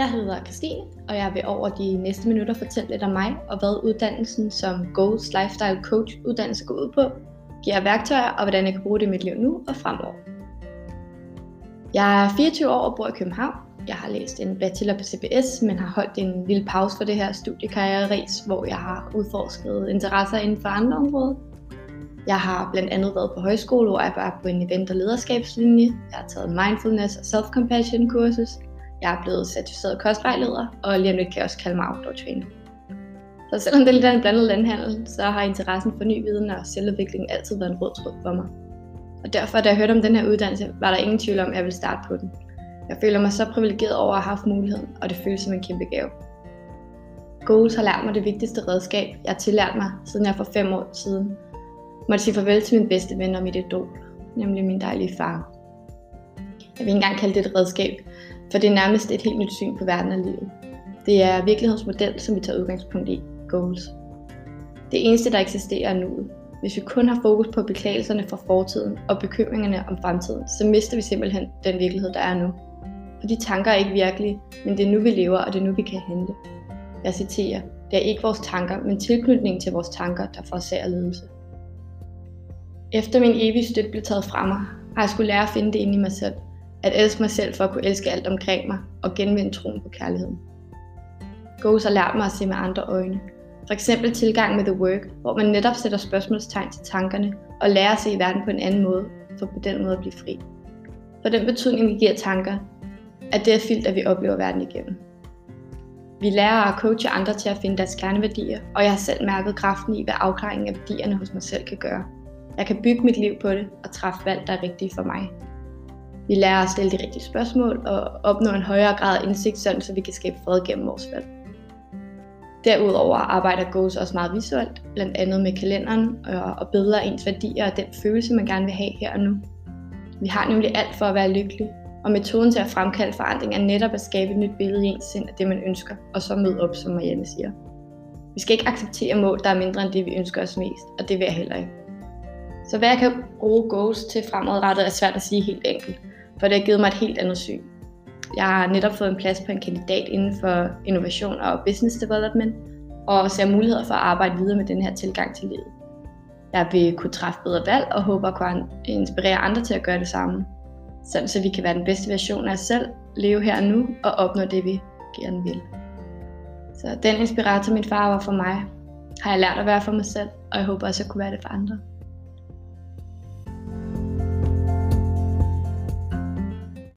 Jeg hedder Christine, og jeg vil over de næste minutter fortælle lidt om mig og hvad uddannelsen som Goals Lifestyle Coach uddannelse går ud på, giver værktøjer og hvordan jeg kan bruge det i mit liv nu og fremover. Jeg er 24 år og bor i København. Jeg har læst en bachelor på CBS, men har holdt en lille pause for det her studiekarriereræs, hvor jeg har udforsket interesser inden for andre områder. Jeg har blandt andet været på højskole, hvor jeg var på en event- og lederskabslinje. Jeg har taget mindfulness og self-compassion kursus. Jeg er blevet certificeret kostvejleder, og lige om lidt kan jeg også kalde mig outdoor trainer. Så selvom det er lidt af en blandet landhandel, så har interessen for ny viden og selvudvikling altid været en rød tråd for mig. Og derfor, da jeg hørte om den her uddannelse, var der ingen tvivl om, at jeg ville starte på den. Jeg føler mig så privilegeret over at have haft muligheden, og det føles som en kæmpe gave. Goals har lært mig det vigtigste redskab, jeg har tillært mig, siden jeg for fem år siden måtte sige farvel til min bedste ven og mit idol, nemlig min dejlige far. Jeg vil ikke engang kalde det et redskab, for det er nærmest et helt nyt syn på verden og livet. Det er virkelighedsmodel, som vi tager udgangspunkt i, goals. Det eneste, der eksisterer er nuet. Hvis vi kun har fokus på beklagelserne fra fortiden og bekymringerne om fremtiden, så mister vi simpelthen den virkelighed, der er nu. For de tanker er ikke virkelige, men det er nu, vi lever, og det er nu, vi kan handle. Jeg citerer, det er ikke vores tanker, men tilknytningen til vores tanker, der forårsager ledelse. Efter min evige støtte blev taget fra mig, har jeg skulle lære at finde det inde i mig selv. At elske mig selv for at kunne elske alt omkring mig og genvinde troen på kærligheden. Goals har lært mig at se med andre øjne. For eksempel tilgang med The Work, hvor man netop sætter spørgsmålstegn til tankerne og lærer at se verden på en anden måde, for på den måde at blive fri. For den betydning, vi giver tanker, er det er filter, vi oplever verden igennem. Vi lærer at coache andre til at finde deres kerneværdier, og jeg har selv mærket kraften i, hvad afklaringen af værdierne hos mig selv kan gøre. Jeg kan bygge mit liv på det og træffe valg, der er rigtige for mig. Vi lærer at stille de rigtige spørgsmål og opnå en højere grad af indsigt, sådan så vi kan skabe fred gennem vores valg. Derudover arbejder Goals også meget visuelt, blandt andet med kalenderen og billeder af ens værdier og den følelse, man gerne vil have her og nu. Vi har nemlig alt for at være lykkelig, og metoden til at fremkalde forandring er netop at skabe et nyt billede i ens sind af det, man ønsker, og så møde op, som Marianne siger. Vi skal ikke acceptere mål, der er mindre end det, vi ønsker os mest, og det vil jeg heller ikke. Så hvad jeg kan bruge goals til fremadrettet er svært at sige helt enkelt, for det har givet mig et helt andet syn. Jeg har netop fået en plads på en kandidat inden for innovation og business development, og ser muligheder for at arbejde videre med den her tilgang til livet. Jeg vil kunne træffe bedre valg og håber at kunne inspirere andre til at gøre det samme, sådan så vi kan være den bedste version af os selv, leve her og nu og opnå det, vi gerne vil. Så den inspirator, min far var for mig, har jeg lært at være for mig selv, og jeg håber også, at kunne være det for andre.